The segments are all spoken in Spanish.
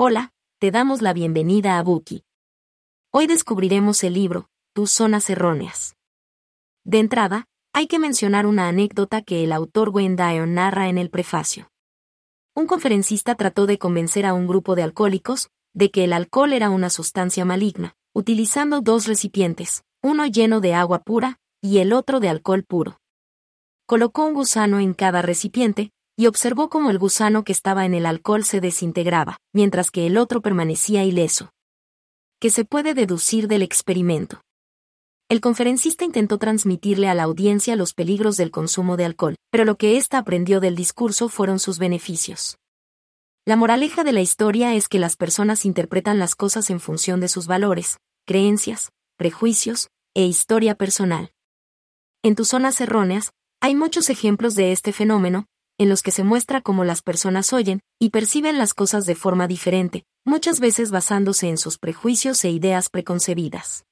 Hola, te damos la bienvenida a Buki. Hoy descubriremos el libro, Tus zonas erróneas. De entrada, hay que mencionar una anécdota que el autor Dyer narra en el prefacio. Un conferencista trató de convencer a un grupo de alcohólicos de que el alcohol era una sustancia maligna, utilizando dos recipientes, uno lleno de agua pura y el otro de alcohol puro. Colocó un gusano en cada recipiente, y observó cómo el gusano que estaba en el alcohol se desintegraba, mientras que el otro permanecía ileso. ¿Qué se puede deducir del experimento? El conferencista intentó transmitirle a la audiencia los peligros del consumo de alcohol, pero lo que ésta aprendió del discurso fueron sus beneficios. La moraleja de la historia es que las personas interpretan las cosas en función de sus valores, creencias, prejuicios e historia personal. En tus zonas erróneas, hay muchos ejemplos de este fenómeno, en los que se muestra cómo las personas oyen y perciben las cosas de forma diferente, muchas veces basándose en sus prejuicios e ideas preconcebidas.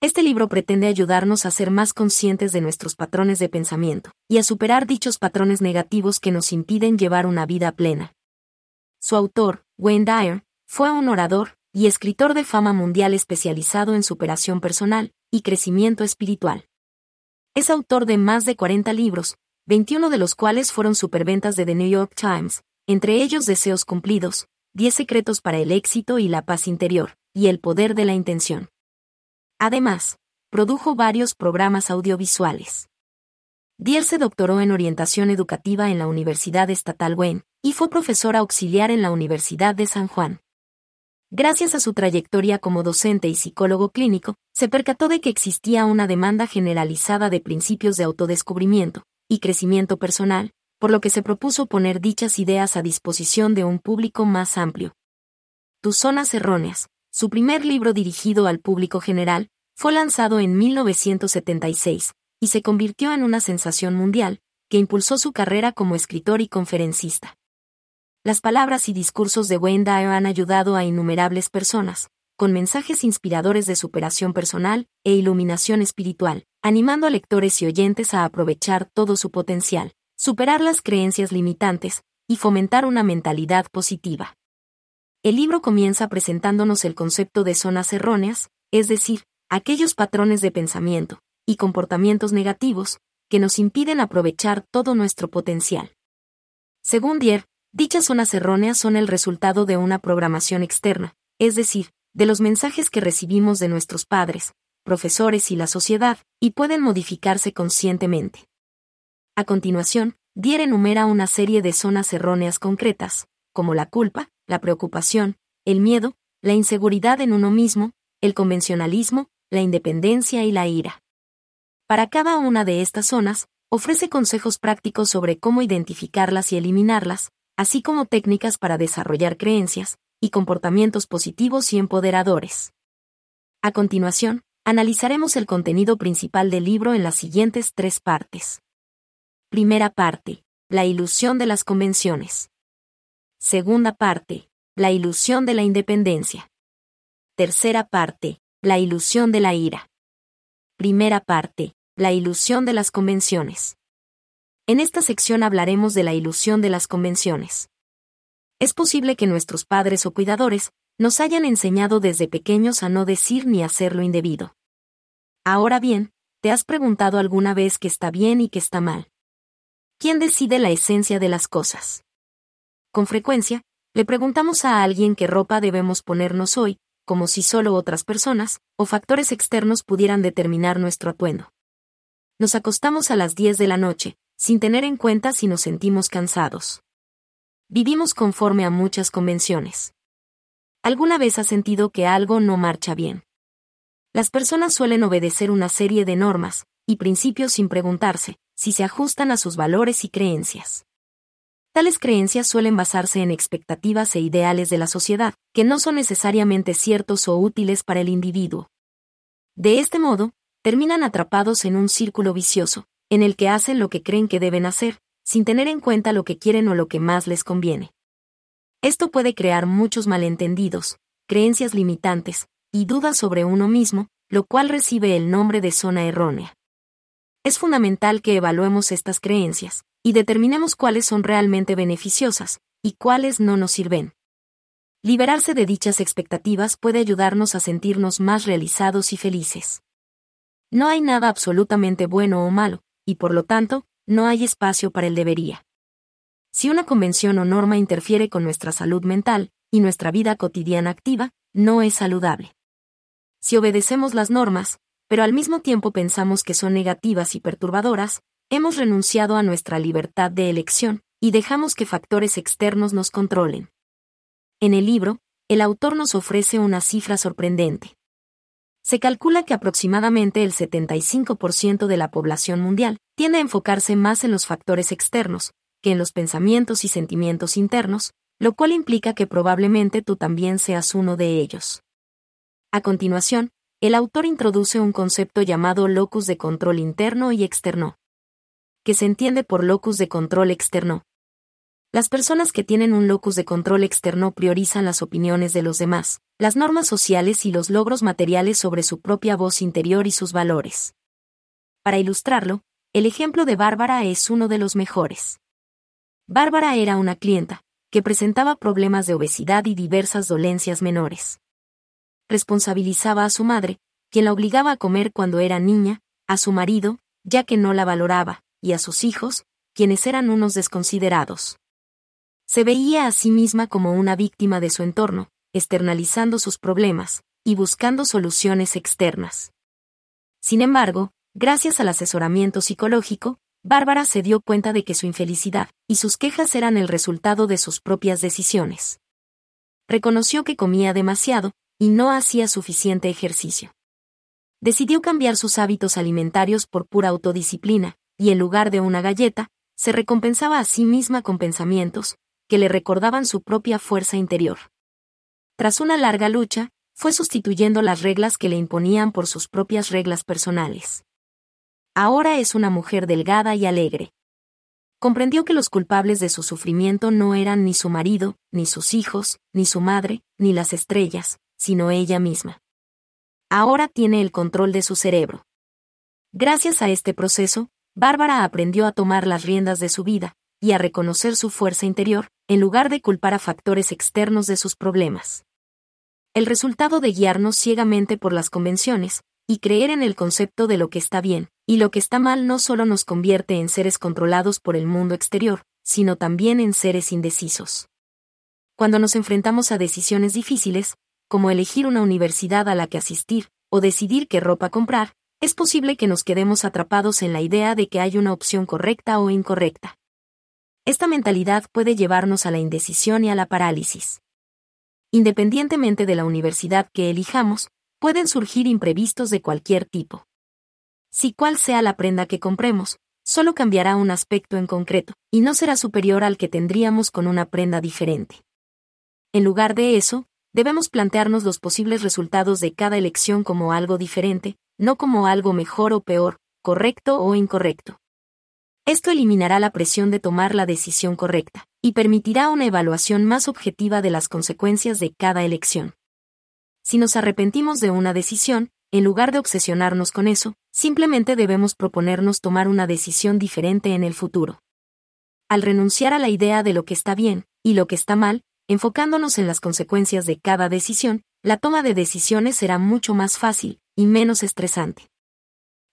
Este libro pretende ayudarnos a ser más conscientes de nuestros patrones de pensamiento y a superar dichos patrones negativos que nos impiden llevar una vida plena. Su autor, Wayne Dyer, fue un orador y escritor de fama mundial especializado en superación personal y crecimiento espiritual. Es autor de más de 40 libros, 21 de los cuales fueron superventas de The New York Times, entre ellos Deseos Cumplidos, 10 Secretos para el Éxito y la Paz Interior, y El Poder de la Intención. Además, produjo varios programas audiovisuales. Dier se doctoró en orientación educativa en la Universidad Estatal Wayne, y fue profesora auxiliar en la Universidad de San Juan. Gracias a su trayectoria como docente y psicólogo clínico, se percató de que existía una demanda generalizada de principios de autodescubrimiento, y crecimiento personal, por lo que se propuso poner dichas ideas a disposición de un público más amplio. Tus zonas erróneas, su primer libro dirigido al público general, fue lanzado en 1976, y se convirtió en una sensación mundial, que impulsó su carrera como escritor y conferencista. Las palabras y discursos de Dyer han ayudado a innumerables personas, con mensajes inspiradores de superación personal e iluminación espiritual, animando a lectores y oyentes a aprovechar todo su potencial, superar las creencias limitantes y fomentar una mentalidad positiva. El libro comienza presentándonos el concepto de zonas erróneas, es decir, aquellos patrones de pensamiento y comportamientos negativos que nos impiden aprovechar todo nuestro potencial. Según Dier, dichas zonas erróneas son el resultado de una programación externa, es decir, de los mensajes que recibimos de nuestros padres, profesores y la sociedad, y pueden modificarse conscientemente. A continuación, Dier enumera una serie de zonas erróneas concretas, como la culpa, la preocupación, el miedo, la inseguridad en uno mismo, el convencionalismo, la independencia y la ira. Para cada una de estas zonas, ofrece consejos prácticos sobre cómo identificarlas y eliminarlas, así como técnicas para desarrollar creencias, y comportamientos positivos y empoderadores. A continuación, analizaremos el contenido principal del libro en las siguientes tres partes. Primera parte, la ilusión de las convenciones. Segunda parte, la ilusión de la independencia. Tercera parte, la ilusión de la ira. Primera parte, la ilusión de las convenciones. En esta sección hablaremos de la ilusión de las convenciones. Es posible que nuestros padres o cuidadores nos hayan enseñado desde pequeños a no decir ni hacer lo indebido. Ahora bien, ¿te has preguntado alguna vez qué está bien y qué está mal? ¿Quién decide la esencia de las cosas? Con frecuencia, le preguntamos a alguien qué ropa debemos ponernos hoy, como si solo otras personas o factores externos pudieran determinar nuestro atuendo. Nos acostamos a las 10 de la noche, sin tener en cuenta si nos sentimos cansados. Vivimos conforme a muchas convenciones. ¿Alguna vez has sentido que algo no marcha bien? Las personas suelen obedecer una serie de normas y principios sin preguntarse si se ajustan a sus valores y creencias. Tales creencias suelen basarse en expectativas e ideales de la sociedad, que no son necesariamente ciertos o útiles para el individuo. De este modo, terminan atrapados en un círculo vicioso, en el que hacen lo que creen que deben hacer, sin tener en cuenta lo que quieren o lo que más les conviene. Esto puede crear muchos malentendidos, creencias limitantes y dudas sobre uno mismo, lo cual recibe el nombre de zona errónea. Es fundamental que evaluemos estas creencias y determinemos cuáles son realmente beneficiosas y cuáles no nos sirven. liberarse de dichas expectativas puede ayudarnos a sentirnos más realizados y felices. No hay nada absolutamente bueno o malo, y por lo tanto, no hay espacio para el debería. Si una convención o norma interfiere con nuestra salud mental y nuestra vida cotidiana activa, no es saludable. Si obedecemos las normas, pero al mismo tiempo pensamos que son negativas y perturbadoras, hemos renunciado a nuestra libertad de elección y dejamos que factores externos nos controlen. En el libro, el autor nos ofrece una cifra sorprendente. Se calcula que aproximadamente el 75% de la población mundial tiende a enfocarse más en los factores externos que en los pensamientos y sentimientos internos, lo cual implica que probablemente tú también seas uno de ellos. A continuación, el autor introduce un concepto llamado locus de control interno y externo, que se entiende por locus de control externo. Las personas que tienen un locus de control externo priorizan las opiniones de los demás, las normas sociales y los logros materiales sobre su propia voz interior y sus valores. Para ilustrarlo, el ejemplo de Bárbara es uno de los mejores. Bárbara era una clienta, que presentaba problemas de obesidad y diversas dolencias menores. Responsabilizaba a su madre, quien la obligaba a comer cuando era niña, a su marido, ya que no la valoraba, y a sus hijos, quienes eran unos desconsiderados. Se veía a sí misma como una víctima de su entorno, externalizando sus problemas y buscando soluciones externas. Sin embargo, gracias al asesoramiento psicológico, Bárbara se dio cuenta de que su infelicidad y sus quejas eran el resultado de sus propias decisiones. Reconoció que comía demasiado y no hacía suficiente ejercicio. Decidió cambiar sus hábitos alimentarios por pura autodisciplina, y en lugar de una galleta, se recompensaba a sí misma con pensamientos que le recordaban su propia fuerza interior. Tras una larga lucha, fue sustituyendo las reglas que le imponían por sus propias reglas personales. Ahora es una mujer delgada y alegre. Comprendió que los culpables de su sufrimiento no eran ni su marido, ni sus hijos, ni su madre, ni las estrellas, sino ella misma. Ahora tiene el control de su cerebro. Gracias a este proceso, Bárbara aprendió a tomar las riendas de su vida, y a reconocer su fuerza interior, en lugar de culpar a factores externos de sus problemas. El resultado de guiarnos ciegamente por las convenciones, y creer en el concepto de lo que está bien, y lo que está mal no solo nos convierte en seres controlados por el mundo exterior, sino también en seres indecisos. Cuando nos enfrentamos a decisiones difíciles, como elegir una universidad a la que asistir, o decidir qué ropa comprar, es posible que nos quedemos atrapados en la idea de que hay una opción correcta o incorrecta. Esta mentalidad puede llevarnos a la indecisión y a la parálisis. Independientemente de la universidad que elijamos, pueden surgir imprevistos de cualquier tipo. Si cual sea la prenda que compremos, solo cambiará un aspecto en concreto, y no será superior al que tendríamos con una prenda diferente. En lugar de eso, debemos plantearnos los posibles resultados de cada elección como algo diferente, no como algo mejor o peor, correcto o incorrecto. Esto eliminará la presión de tomar la decisión correcta, y permitirá una evaluación más objetiva de las consecuencias de cada elección. Si nos arrepentimos de una decisión, en lugar de obsesionarnos con eso, simplemente debemos proponernos tomar una decisión diferente en el futuro. Al renunciar a la idea de lo que está bien y lo que está mal, enfocándonos en las consecuencias de cada decisión, la toma de decisiones será mucho más fácil y menos estresante.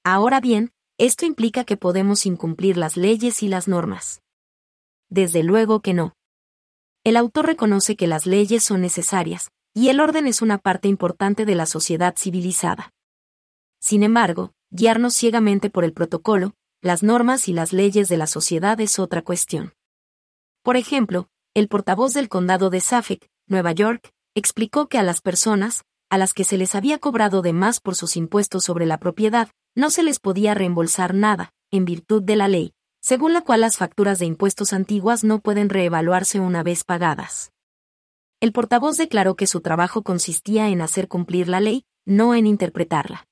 Ahora bien, esto implica que podemos incumplir las leyes y las normas. Desde luego que no. El autor reconoce que las leyes son necesarias, y el orden es una parte importante de la sociedad civilizada. Sin embargo, guiarnos ciegamente por el protocolo, las normas y las leyes de la sociedad es otra cuestión. Por ejemplo, el portavoz del condado de Suffolk, Nueva York, explicó que a las personas, a las que se les había cobrado de más por sus impuestos sobre la propiedad, no se les podía reembolsar nada, en virtud de la ley, según la cual las facturas de impuestos antiguas no pueden reevaluarse una vez pagadas. El portavoz declaró que su trabajo consistía en hacer cumplir la ley, no en interpretarla.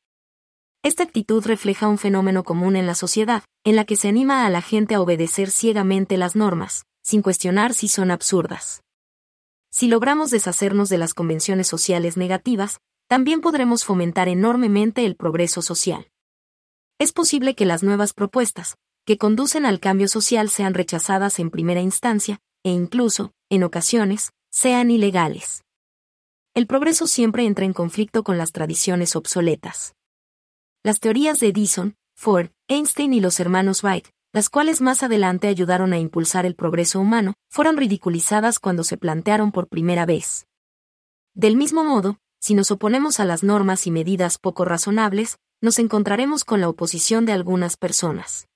Esta actitud refleja un fenómeno común en la sociedad, en la que se anima a la gente a obedecer ciegamente las normas, sin cuestionar si son absurdas. Si logramos deshacernos de las convenciones sociales negativas, también podremos fomentar enormemente el progreso social es posible que las nuevas propuestas, que conducen al cambio social sean rechazadas en primera instancia, e incluso, en ocasiones, sean ilegales. el progreso siempre entra en conflicto con las tradiciones obsoletas. Las teorías de Edison, Ford, Einstein y los hermanos Wright, las cuales más adelante ayudaron a impulsar el progreso humano, fueron ridiculizadas cuando se plantearon por primera vez. Del mismo modo, si nos oponemos a las normas y medidas poco razonables, nos encontraremos con la oposición de algunas personas.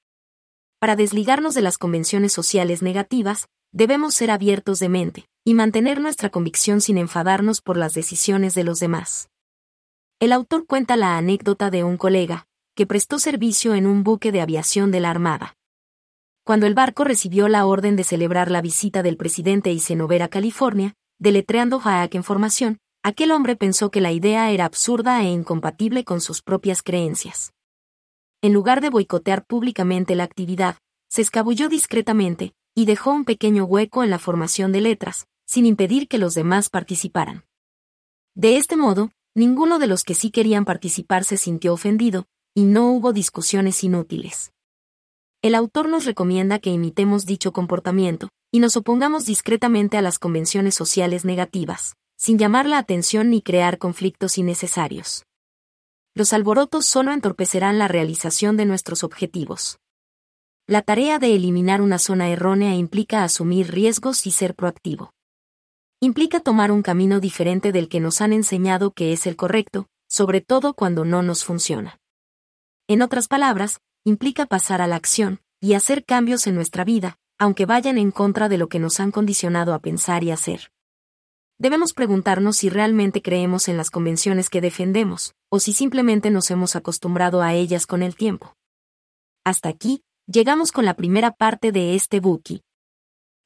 Para desligarnos de las convenciones sociales negativas, debemos ser abiertos de mente, y mantener nuestra convicción sin enfadarnos por las decisiones de los demás. El autor cuenta la anécdota de un colega, que prestó servicio en un buque de aviación de la Armada. Cuando el barco recibió la orden de celebrar la visita del presidente Eisenhower a California, deletreando Haak en formación, aquel hombre pensó que la idea era absurda e incompatible con sus propias creencias. En lugar de boicotear públicamente la actividad, se escabulló discretamente, y dejó un pequeño hueco en la formación de letras, sin impedir que los demás participaran. De este modo, ninguno de los que sí querían participar se sintió ofendido, y no hubo discusiones inútiles. El autor nos recomienda que imitemos dicho comportamiento, y nos opongamos discretamente a las convenciones sociales negativas, sin llamar la atención ni crear conflictos innecesarios. Los alborotos solo entorpecerán la realización de nuestros objetivos. La tarea de eliminar una zona errónea implica asumir riesgos y ser proactivo. Implica tomar un camino diferente del que nos han enseñado que es el correcto, sobre todo cuando no nos funciona. En otras palabras, implica pasar a la acción y hacer cambios en nuestra vida, aunque vayan en contra de lo que nos han condicionado a pensar y hacer. Debemos preguntarnos si realmente creemos en las convenciones que defendemos, o si simplemente nos hemos acostumbrado a ellas con el tiempo. Hasta aquí, llegamos con la primera parte de este buki.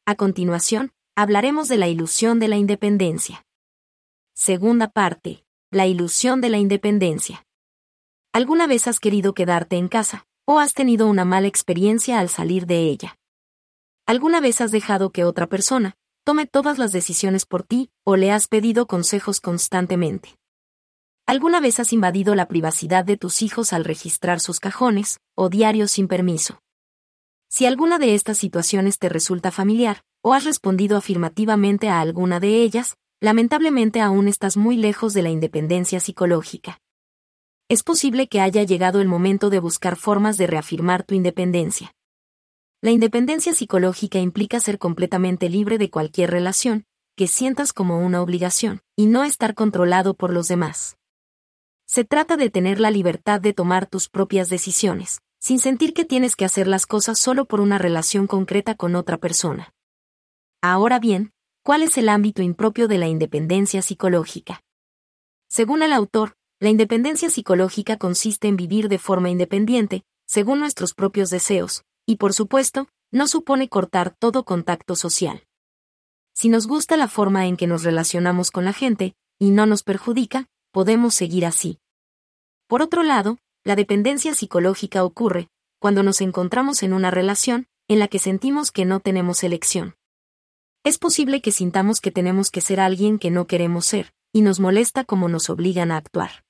A continuación, hablaremos de la ilusión de la independencia. Segunda parte, la ilusión de la independencia. ¿Alguna vez has querido quedarte en casa, o has tenido una mala experiencia al salir de ella? ¿Alguna vez has dejado que otra persona tome todas las decisiones por ti, o le has pedido consejos constantemente? ¿Alguna vez has invadido la privacidad de tus hijos al registrar sus cajones, o diarios sin permiso? Si alguna de estas situaciones te resulta familiar, o has respondido afirmativamente a alguna de ellas, lamentablemente aún estás muy lejos de la independencia psicológica. Es posible que haya llegado el momento de buscar formas de reafirmar tu independencia. La independencia psicológica implica ser completamente libre de cualquier relación, que sientas como una obligación, y no estar controlado por los demás. Se trata de tener la libertad de tomar tus propias decisiones, sin sentir que tienes que hacer las cosas solo por una relación concreta con otra persona. Ahora bien, ¿cuál es el ámbito impropio de la independencia psicológica? Según el autor, la independencia psicológica consiste en vivir de forma independiente, según nuestros propios deseos, y por supuesto, no supone cortar todo contacto social. Si nos gusta la forma en que nos relacionamos con la gente, y no nos perjudica, podemos seguir así. Por otro lado, la dependencia psicológica ocurre cuando nos encontramos en una relación en la que sentimos que no tenemos elección. Es posible que sintamos que tenemos que ser alguien que no queremos ser, y nos molesta como nos obligan a actuar.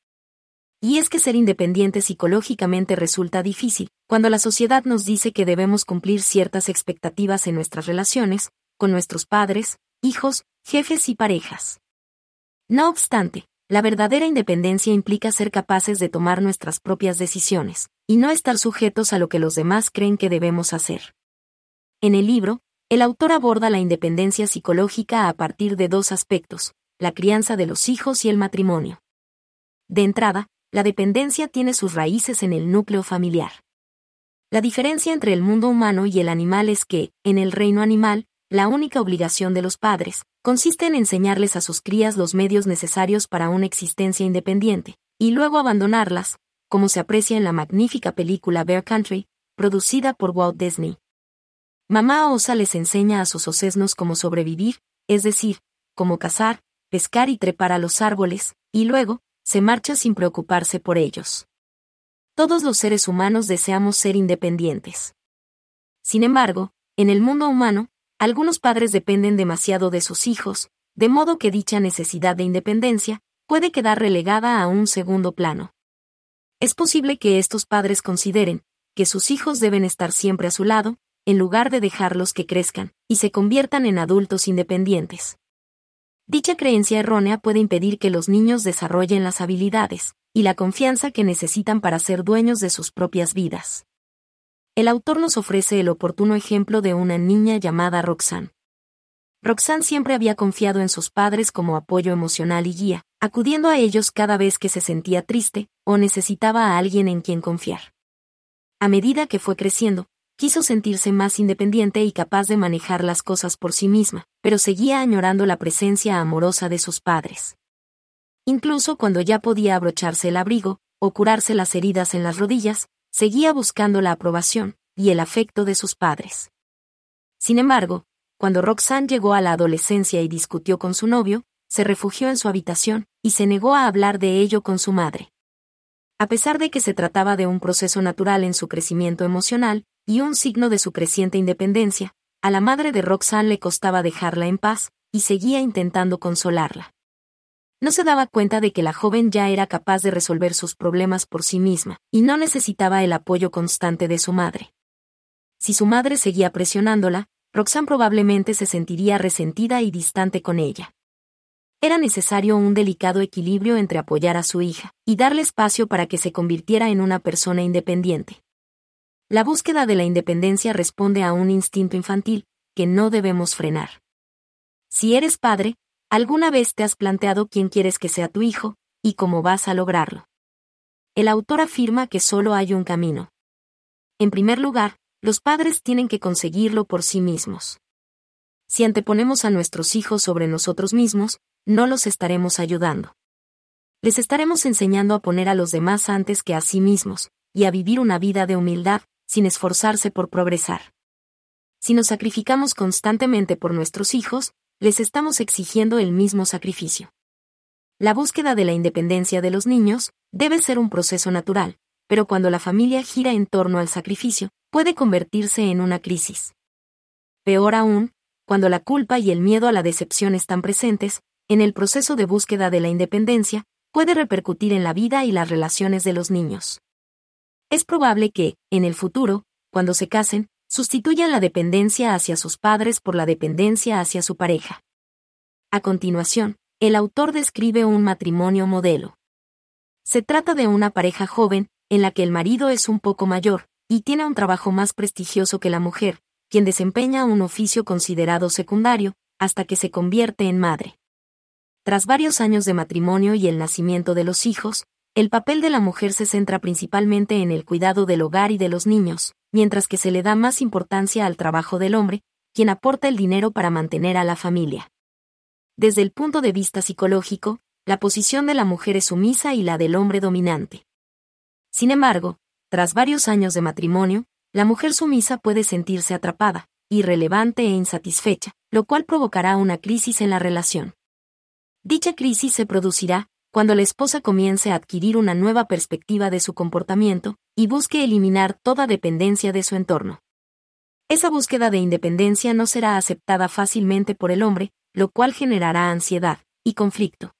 Y es que ser independiente psicológicamente resulta difícil, cuando la sociedad nos dice que debemos cumplir ciertas expectativas en nuestras relaciones, con nuestros padres, hijos, jefes y parejas. No obstante, la verdadera independencia implica ser capaces de tomar nuestras propias decisiones, y no estar sujetos a lo que los demás creen que debemos hacer. En el libro, el autor aborda la independencia psicológica a partir de dos aspectos, la crianza de los hijos y el matrimonio. De entrada, la dependencia tiene sus raíces en el núcleo familiar. La diferencia entre el mundo humano y el animal es que, en el reino animal, la única obligación de los padres, consiste en enseñarles a sus crías los medios necesarios para una existencia independiente, y luego abandonarlas, como se aprecia en la magnífica película Bear Country, producida por Walt Disney. Mamá Osa les enseña a sus osesnos cómo sobrevivir, es decir, cómo cazar, pescar y trepar a los árboles, y luego, se marcha sin preocuparse por ellos. Todos los seres humanos deseamos ser independientes. Sin embargo, en el mundo humano, algunos padres dependen demasiado de sus hijos, de modo que dicha necesidad de independencia puede quedar relegada a un segundo plano. Es posible que estos padres consideren que sus hijos deben estar siempre a su lado, en lugar de dejarlos que crezcan y se conviertan en adultos independientes. Dicha creencia errónea puede impedir que los niños desarrollen las habilidades y la confianza que necesitan para ser dueños de sus propias vidas. El autor nos ofrece el oportuno ejemplo de una niña llamada Roxanne. Roxanne siempre había confiado en sus padres como apoyo emocional y guía, acudiendo a ellos cada vez que se sentía triste o necesitaba a alguien en quien confiar. A medida que fue creciendo, quiso sentirse más independiente y capaz de manejar las cosas por sí misma, pero seguía añorando la presencia amorosa de sus padres. Incluso cuando ya podía abrocharse el abrigo, o curarse las heridas en las rodillas, seguía buscando la aprobación y el afecto de sus padres. Sin embargo, cuando Roxanne llegó a la adolescencia y discutió con su novio, se refugió en su habitación y se negó a hablar de ello con su madre. A pesar de que se trataba de un proceso natural en su crecimiento emocional, y un signo de su creciente independencia, a la madre de Roxanne le costaba dejarla en paz, y seguía intentando consolarla. No se daba cuenta de que la joven ya era capaz de resolver sus problemas por sí misma, y no necesitaba el apoyo constante de su madre. Si su madre seguía presionándola, Roxanne probablemente se sentiría resentida y distante con ella. Era necesario un delicado equilibrio entre apoyar a su hija y darle espacio para que se convirtiera en una persona independiente. La búsqueda de la independencia responde a un instinto infantil, que no debemos frenar. Si eres padre, ¿alguna vez te has planteado quién quieres que sea tu hijo, y cómo vas a lograrlo? El autor afirma que solo hay un camino. En primer lugar, los padres tienen que conseguirlo por sí mismos. Si anteponemos a nuestros hijos sobre nosotros mismos, no los estaremos ayudando. Les estaremos enseñando a poner a los demás antes que a sí mismos, y a vivir una vida de humildad, sin esforzarse por progresar. Si nos sacrificamos constantemente por nuestros hijos, les estamos exigiendo el mismo sacrificio. La búsqueda de la independencia de los niños debe ser un proceso natural, pero cuando la familia gira en torno al sacrificio, puede convertirse en una crisis. Peor aún, cuando la culpa y el miedo a la decepción están presentes, en el proceso de búsqueda de la independencia, puede repercutir en la vida y las relaciones de los niños. Es probable que, en el futuro, cuando se casen, sustituyan la dependencia hacia sus padres por la dependencia hacia su pareja. A continuación, el autor describe un matrimonio modelo. Se trata de una pareja joven, en la que el marido es un poco mayor, y tiene un trabajo más prestigioso que la mujer, quien desempeña un oficio considerado secundario, hasta que se convierte en madre. Tras varios años de matrimonio y el nacimiento de los hijos, el papel de la mujer se centra principalmente en el cuidado del hogar y de los niños, mientras que se le da más importancia al trabajo del hombre, quien aporta el dinero para mantener a la familia. Desde el punto de vista psicológico, la posición de la mujer es sumisa y la del hombre dominante. Sin embargo, tras varios años de matrimonio, la mujer sumisa puede sentirse atrapada, irrelevante e insatisfecha, lo cual provocará una crisis en la relación. Dicha crisis se producirá cuando la esposa comience a adquirir una nueva perspectiva de su comportamiento y busque eliminar toda dependencia de su entorno. Esa búsqueda de independencia no será aceptada fácilmente por el hombre, lo cual generará ansiedad y conflicto.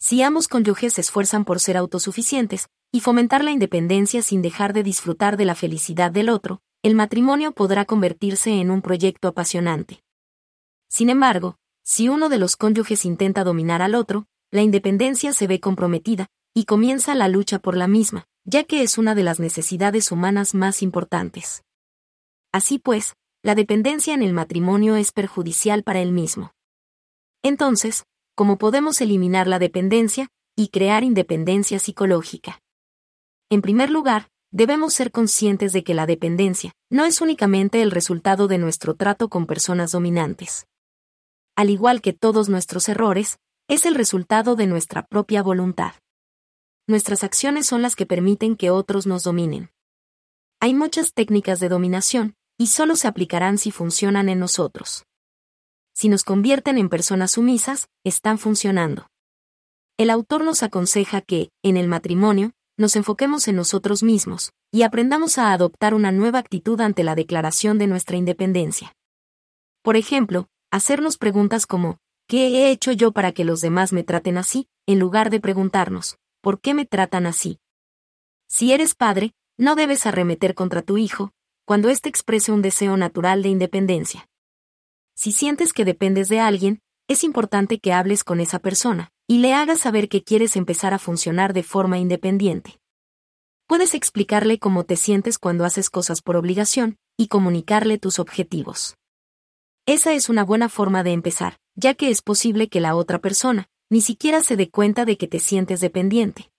Si ambos cónyuges se esfuerzan por ser autosuficientes y fomentar la independencia sin dejar de disfrutar de la felicidad del otro, el matrimonio podrá convertirse en un proyecto apasionante. Sin embargo, si uno de los cónyuges intenta dominar al otro, la independencia se ve comprometida, y comienza la lucha por la misma, ya que es una de las necesidades humanas más importantes. Así pues, la dependencia en el matrimonio es perjudicial para el mismo. Entonces, ¿cómo podemos eliminar la dependencia y crear independencia psicológica? En primer lugar, debemos ser conscientes de que la dependencia no es únicamente el resultado de nuestro trato con personas dominantes. Al igual que todos nuestros errores, es el resultado de nuestra propia voluntad. Nuestras acciones son las que permiten que otros nos dominen. Hay muchas técnicas de dominación, y solo se aplicarán si funcionan en nosotros. Si nos convierten en personas sumisas, están funcionando. El autor nos aconseja que, en el matrimonio, nos enfoquemos en nosotros mismos, y aprendamos a adoptar una nueva actitud ante la declaración de nuestra independencia. Por ejemplo, hacernos preguntas como, ¿Qué he hecho yo para que los demás me traten así? En lugar de preguntarnos, ¿por qué me tratan así? Si eres padre, no debes arremeter contra tu hijo, cuando éste exprese un deseo natural de independencia. Si sientes que dependes de alguien, es importante que hables con esa persona y le hagas saber que quieres empezar a funcionar de forma independiente. Puedes explicarle cómo te sientes cuando haces cosas por obligación y comunicarle tus objetivos. Esa es una buena forma de empezar, ya que es posible que la otra persona ni siquiera se dé cuenta de que te sientes dependiente.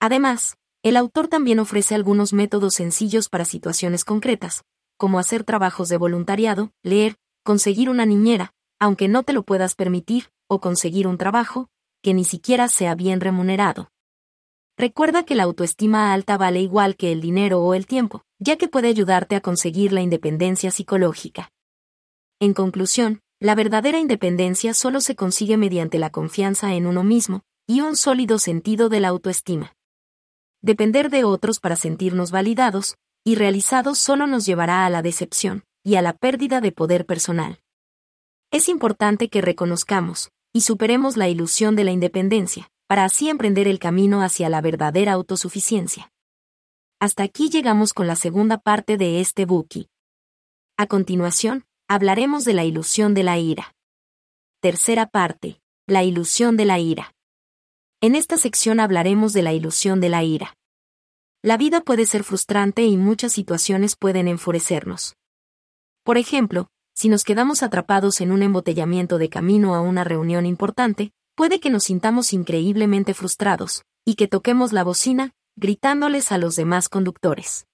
Además, el autor también ofrece algunos métodos sencillos para situaciones concretas, como hacer trabajos de voluntariado, leer, conseguir una niñera, aunque no te lo puedas permitir, o conseguir un trabajo, que ni siquiera sea bien remunerado. Recuerda que la autoestima alta vale igual que el dinero o el tiempo, ya que puede ayudarte a conseguir la independencia psicológica. En conclusión, la verdadera independencia solo se consigue mediante la confianza en uno mismo y un sólido sentido de la autoestima. Depender de otros para sentirnos validados y realizados solo nos llevará a la decepción y a la pérdida de poder personal. Es importante que reconozcamos y superemos la ilusión de la independencia, para así emprender el camino hacia la verdadera autosuficiencia. Hasta aquí llegamos con la segunda parte de este buki. A continuación, hablaremos de la ilusión de la ira. Tercera parte, la ilusión de la ira. En esta sección hablaremos de la ilusión de la ira. La vida puede ser frustrante y muchas situaciones pueden enfurecernos. Por ejemplo, si nos quedamos atrapados en un embotellamiento de camino a una reunión importante, puede que nos sintamos increíblemente frustrados, y que toquemos la bocina, gritándoles a los demás conductores.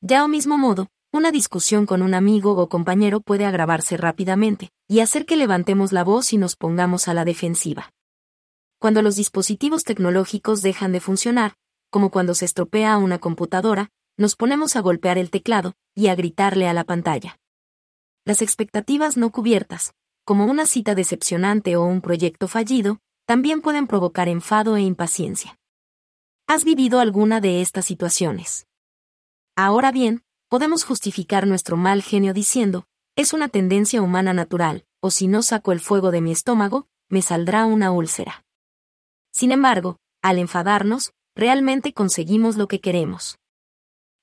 Ya o mismo modo, una discusión con un amigo o compañero puede agravarse rápidamente, y hacer que levantemos la voz y nos pongamos a la defensiva cuando los dispositivos tecnológicos dejan de funcionar, como cuando se estropea una computadora, nos ponemos a golpear el teclado y a gritarle a la pantalla. Las expectativas no cubiertas, como una cita decepcionante o un proyecto fallido, también pueden provocar enfado e impaciencia. ¿Has vivido alguna de estas situaciones? Ahora bien, podemos justificar nuestro mal genio diciendo, es una tendencia humana natural, o si no saco el fuego de mi estómago, me saldrá una úlcera. Sin embargo, al enfadarnos, realmente conseguimos lo que queremos.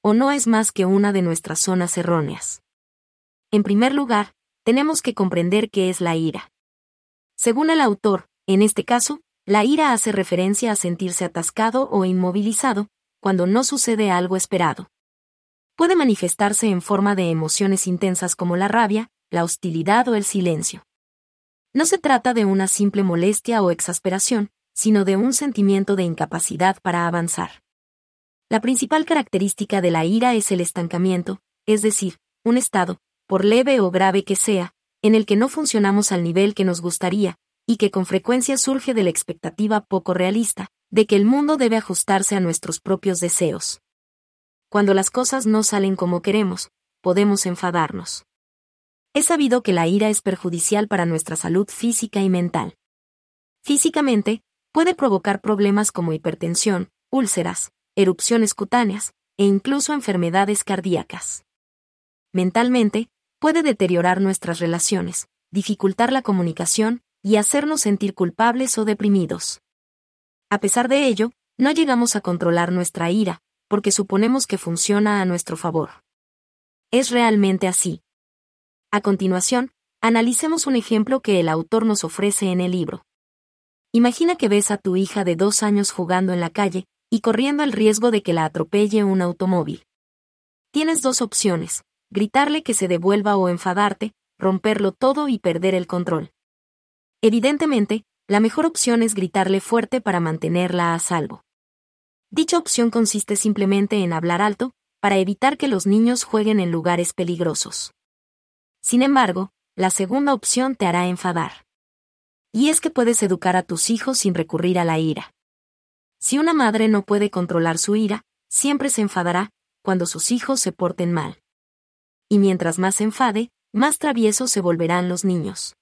O no es más que una de nuestras zonas erróneas. En primer lugar, tenemos que comprender qué es la ira. Según el autor, en este caso, la ira hace referencia a sentirse atascado o inmovilizado, cuando no sucede algo esperado. Puede manifestarse en forma de emociones intensas como la rabia, la hostilidad o el silencio. No se trata de una simple molestia o exasperación, sino de un sentimiento de incapacidad para avanzar. La principal característica de la ira es el estancamiento, es decir, un estado, por leve o grave que sea, en el que no funcionamos al nivel que nos gustaría, y que con frecuencia surge de la expectativa poco realista, de que el mundo debe ajustarse a nuestros propios deseos. Cuando las cosas no salen como queremos, podemos enfadarnos. Es sabido que la ira es perjudicial para nuestra salud física y mental. Físicamente, puede provocar problemas como hipertensión, úlceras, erupciones cutáneas, e incluso enfermedades cardíacas. Mentalmente, puede deteriorar nuestras relaciones, dificultar la comunicación y hacernos sentir culpables o deprimidos. A pesar de ello, no llegamos a controlar nuestra ira, porque suponemos que funciona a nuestro favor. ¿Es realmente así? A continuación, analicemos un ejemplo que el autor nos ofrece en el libro. Imagina que ves a tu hija de dos años jugando en la calle y corriendo el riesgo de que la atropelle un automóvil. Tienes dos opciones, gritarle que se devuelva o enfadarte, romperlo todo y perder el control. Evidentemente, la mejor opción es gritarle fuerte para mantenerla a salvo. Dicha opción consiste simplemente en hablar alto, para evitar que los niños jueguen en lugares peligrosos. Sin embargo, la segunda opción te hará enfadar. Y es que puedes educar a tus hijos sin recurrir a la ira. Si una madre no puede controlar su ira, siempre se enfadará cuando sus hijos se porten mal. Y mientras más se enfade, más traviesos se volverán los niños.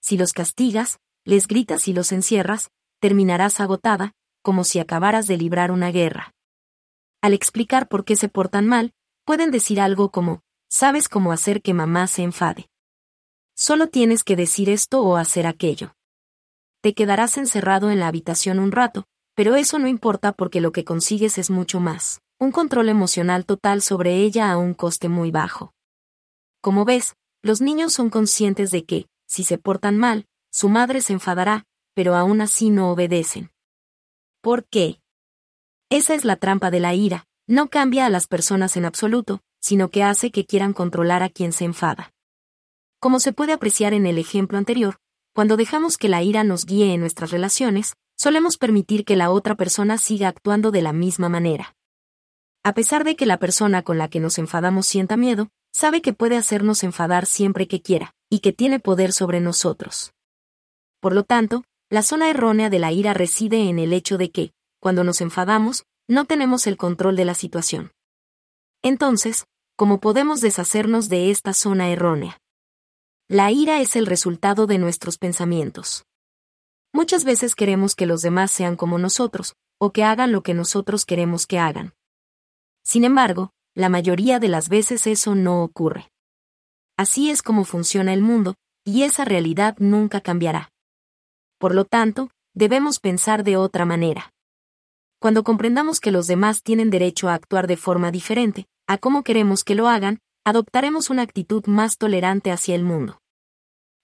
Si los castigas, les gritas y los encierras, terminarás agotada, como si acabaras de librar una guerra. Al explicar por qué se portan mal, pueden decir algo como, sabes cómo hacer que mamá se enfade. Solo tienes que decir esto o hacer aquello. Te quedarás encerrado en la habitación un rato, pero eso no importa porque lo que consigues es mucho más, un control emocional total sobre ella a un coste muy bajo. Como ves, los niños son conscientes de que, si se portan mal, su madre se enfadará, pero aún así no obedecen. ¿Por qué? Esa es la trampa de la ira, no cambia a las personas en absoluto, sino que hace que quieran controlar a quien se enfada. Como se puede apreciar en el ejemplo anterior, cuando dejamos que la ira nos guíe en nuestras relaciones, solemos permitir que la otra persona siga actuando de la misma manera. A pesar de que la persona con la que nos enfadamos sienta miedo, sabe que puede hacernos enfadar siempre que quiera, y que tiene poder sobre nosotros. Por lo tanto, la zona errónea de la ira reside en el hecho de que, cuando nos enfadamos, no tenemos el control de la situación. Entonces, ¿cómo podemos deshacernos de esta zona errónea? La ira es el resultado de nuestros pensamientos. Muchas veces queremos que los demás sean como nosotros, o que hagan lo que nosotros queremos que hagan. Sin embargo, la mayoría de las veces eso no ocurre. Así es como funciona el mundo, y esa realidad nunca cambiará. Por lo tanto, debemos pensar de otra manera. Cuando comprendamos que los demás tienen derecho a actuar de forma diferente, a cómo queremos que lo hagan, adoptaremos una actitud más tolerante hacia el mundo.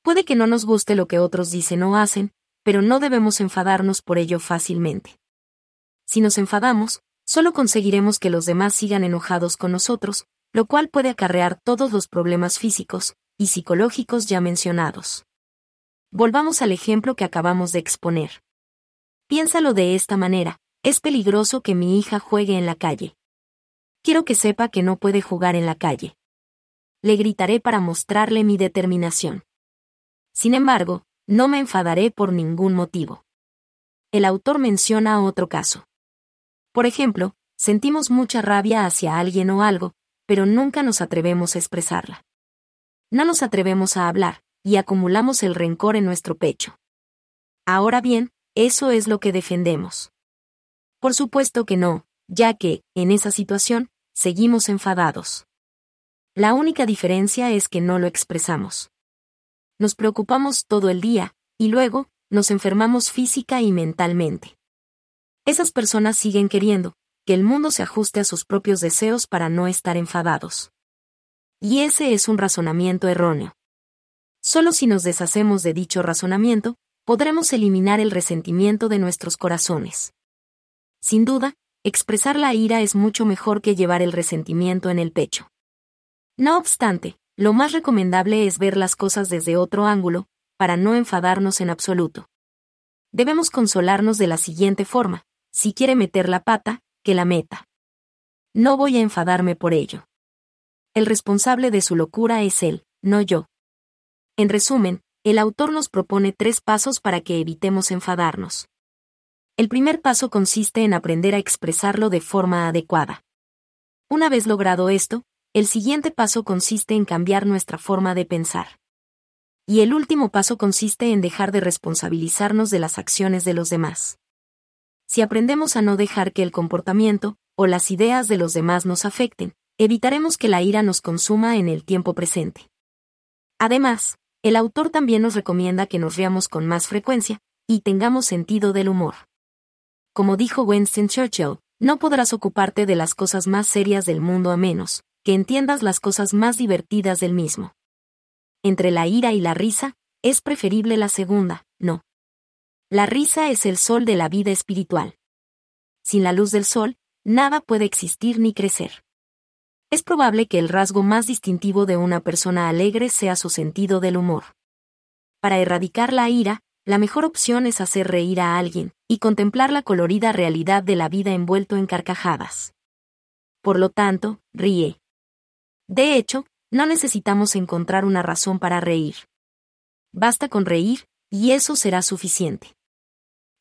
Puede que no nos guste lo que otros dicen o hacen, pero no debemos enfadarnos por ello fácilmente. Si nos enfadamos, solo conseguiremos que los demás sigan enojados con nosotros, lo cual puede acarrear todos los problemas físicos y psicológicos ya mencionados. Volvamos al ejemplo que acabamos de exponer. Piénsalo de esta manera, es peligroso que mi hija juegue en la calle. Quiero que sepa que no puede jugar en la calle le gritaré para mostrarle mi determinación. Sin embargo, no me enfadaré por ningún motivo. El autor menciona otro caso. Por ejemplo, sentimos mucha rabia hacia alguien o algo, pero nunca nos atrevemos a expresarla. No nos atrevemos a hablar, y acumulamos el rencor en nuestro pecho. Ahora bien, eso es lo que defendemos. Por supuesto que no, ya que, en esa situación, seguimos enfadados. La única diferencia es que no lo expresamos. Nos preocupamos todo el día, y luego, nos enfermamos física y mentalmente. Esas personas siguen queriendo que el mundo se ajuste a sus propios deseos para no estar enfadados. Y ese es un razonamiento erróneo. Solo si nos deshacemos de dicho razonamiento, podremos eliminar el resentimiento de nuestros corazones. Sin duda, expresar la ira es mucho mejor que llevar el resentimiento en el pecho. No obstante, lo más recomendable es ver las cosas desde otro ángulo, para no enfadarnos en absoluto. Debemos consolarnos de la siguiente forma, si quiere meter la pata, que la meta. No voy a enfadarme por ello. El responsable de su locura es él, no yo. En resumen, el autor nos propone tres pasos para que evitemos enfadarnos. El primer paso consiste en aprender a expresarlo de forma adecuada. Una vez logrado esto, el siguiente paso consiste en cambiar nuestra forma de pensar. Y el último paso consiste en dejar de responsabilizarnos de las acciones de los demás. Si aprendemos a no dejar que el comportamiento o las ideas de los demás nos afecten, evitaremos que la ira nos consuma en el tiempo presente. Además, el autor también nos recomienda que nos riamos con más frecuencia y tengamos sentido del humor. Como dijo Winston Churchill, no podrás ocuparte de las cosas más serias del mundo a menos que entiendas las cosas más divertidas del mismo. Entre la ira y la risa, es preferible la segunda, no. La risa es el sol de la vida espiritual. Sin la luz del sol, nada puede existir ni crecer. Es probable que el rasgo más distintivo de una persona alegre sea su sentido del humor. Para erradicar la ira, la mejor opción es hacer reír a alguien, y contemplar la colorida realidad de la vida envuelto en carcajadas. Por lo tanto, ríe. De hecho, no necesitamos encontrar una razón para reír. Basta con reír, y eso será suficiente.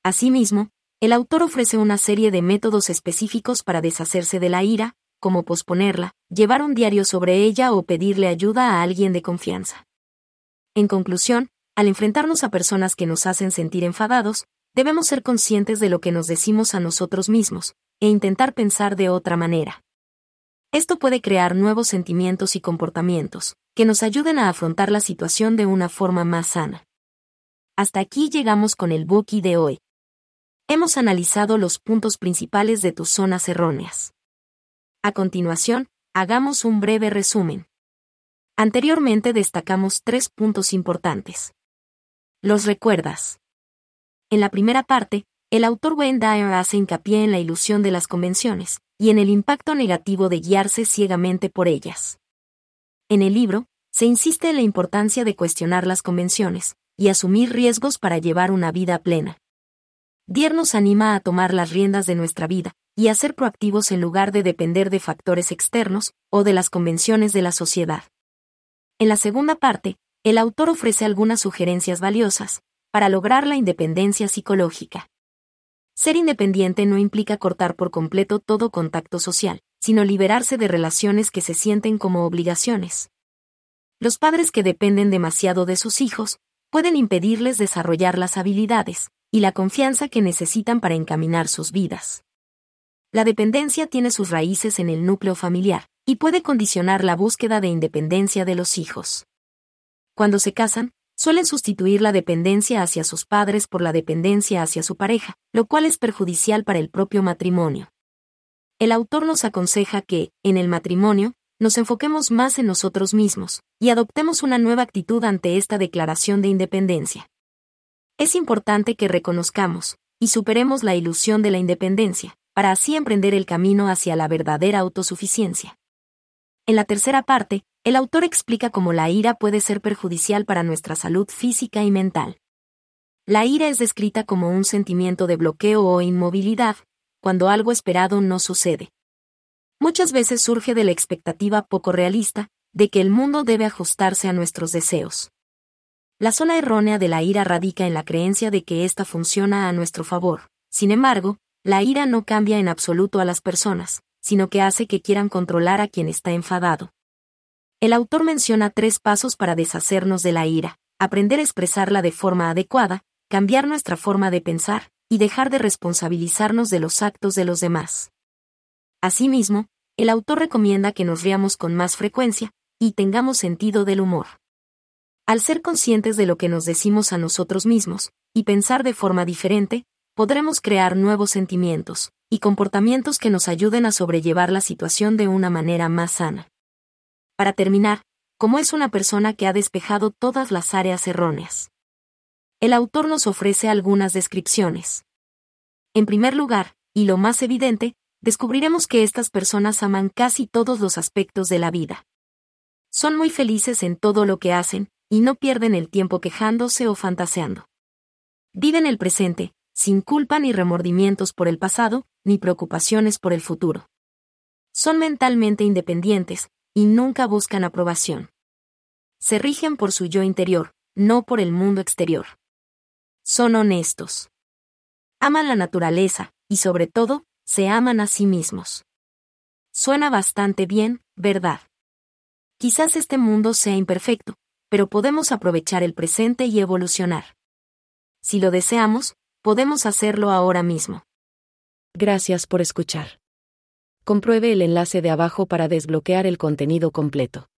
Asimismo, el autor ofrece una serie de métodos específicos para deshacerse de la ira, como posponerla, llevar un diario sobre ella o pedirle ayuda a alguien de confianza. En conclusión, al enfrentarnos a personas que nos hacen sentir enfadados, debemos ser conscientes de lo que nos decimos a nosotros mismos, e intentar pensar de otra manera. Esto puede crear nuevos sentimientos y comportamientos, que nos ayuden a afrontar la situación de una forma más sana. Hasta aquí llegamos con el Buki de hoy. Hemos analizado los puntos principales de tus zonas erróneas. A continuación, hagamos un breve resumen. Anteriormente destacamos tres puntos importantes. ¿Los recuerdas? En la primera parte, el autor Wayne Dyer hace hincapié en la ilusión de las convenciones y en el impacto negativo de guiarse ciegamente por ellas. En el libro, se insiste en la importancia de cuestionar las convenciones y asumir riesgos para llevar una vida plena. Dier nos anima a tomar las riendas de nuestra vida y a ser proactivos en lugar de depender de factores externos o de las convenciones de la sociedad. En la segunda parte, el autor ofrece algunas sugerencias valiosas para lograr la independencia psicológica. Ser independiente no implica cortar por completo todo contacto social, sino liberarse de relaciones que se sienten como obligaciones. Los padres que dependen demasiado de sus hijos pueden impedirles desarrollar las habilidades y la confianza que necesitan para encaminar sus vidas. La dependencia tiene sus raíces en el núcleo familiar y puede condicionar la búsqueda de independencia de los hijos. Cuando se casan, suelen sustituir la dependencia hacia sus padres por la dependencia hacia su pareja, lo cual es perjudicial para el propio matrimonio. El autor nos aconseja que, en el matrimonio, nos enfoquemos más en nosotros mismos y adoptemos una nueva actitud ante esta declaración de independencia. Es importante que reconozcamos y superemos la ilusión de la independencia, para así emprender el camino hacia la verdadera autosuficiencia. En la tercera parte, el autor explica cómo la ira puede ser perjudicial para nuestra salud física y mental. La ira es descrita como un sentimiento de bloqueo o inmovilidad, cuando algo esperado no sucede. Muchas veces surge de la expectativa poco realista, de que el mundo debe ajustarse a nuestros deseos. La sola errónea de la ira radica en la creencia de que ésta funciona a nuestro favor. Sin embargo, la ira no cambia en absoluto a las personas, sino que hace que quieran controlar a quien está enfadado. El autor menciona tres pasos para deshacernos de la ira, aprender a expresarla de forma adecuada, cambiar nuestra forma de pensar, y dejar de responsabilizarnos de los actos de los demás. Asimismo, el autor recomienda que nos riamos con más frecuencia, y tengamos sentido del humor. Al ser conscientes de lo que nos decimos a nosotros mismos, y pensar de forma diferente, podremos crear nuevos sentimientos y comportamientos que nos ayuden a sobrellevar la situación de una manera más sana. Para terminar, como es una persona que ha despejado todas las áreas erróneas. El autor nos ofrece algunas descripciones. En primer lugar, y lo más evidente, descubriremos que estas personas aman casi todos los aspectos de la vida. Son muy felices en todo lo que hacen, y no pierden el tiempo quejándose o fantaseando. Viven el presente, sin culpa ni remordimientos por el pasado, ni preocupaciones por el futuro. Son mentalmente independientes, y nunca buscan aprobación. Se rigen por su yo interior, no por el mundo exterior. Son honestos. Aman la naturaleza, y sobre todo, se aman a sí mismos. Suena bastante bien, ¿verdad? Quizás este mundo sea imperfecto, pero podemos aprovechar el presente y evolucionar. Si lo deseamos, podemos hacerlo ahora mismo. Gracias por escuchar. Compruebe el enlace de abajo para desbloquear el contenido completo.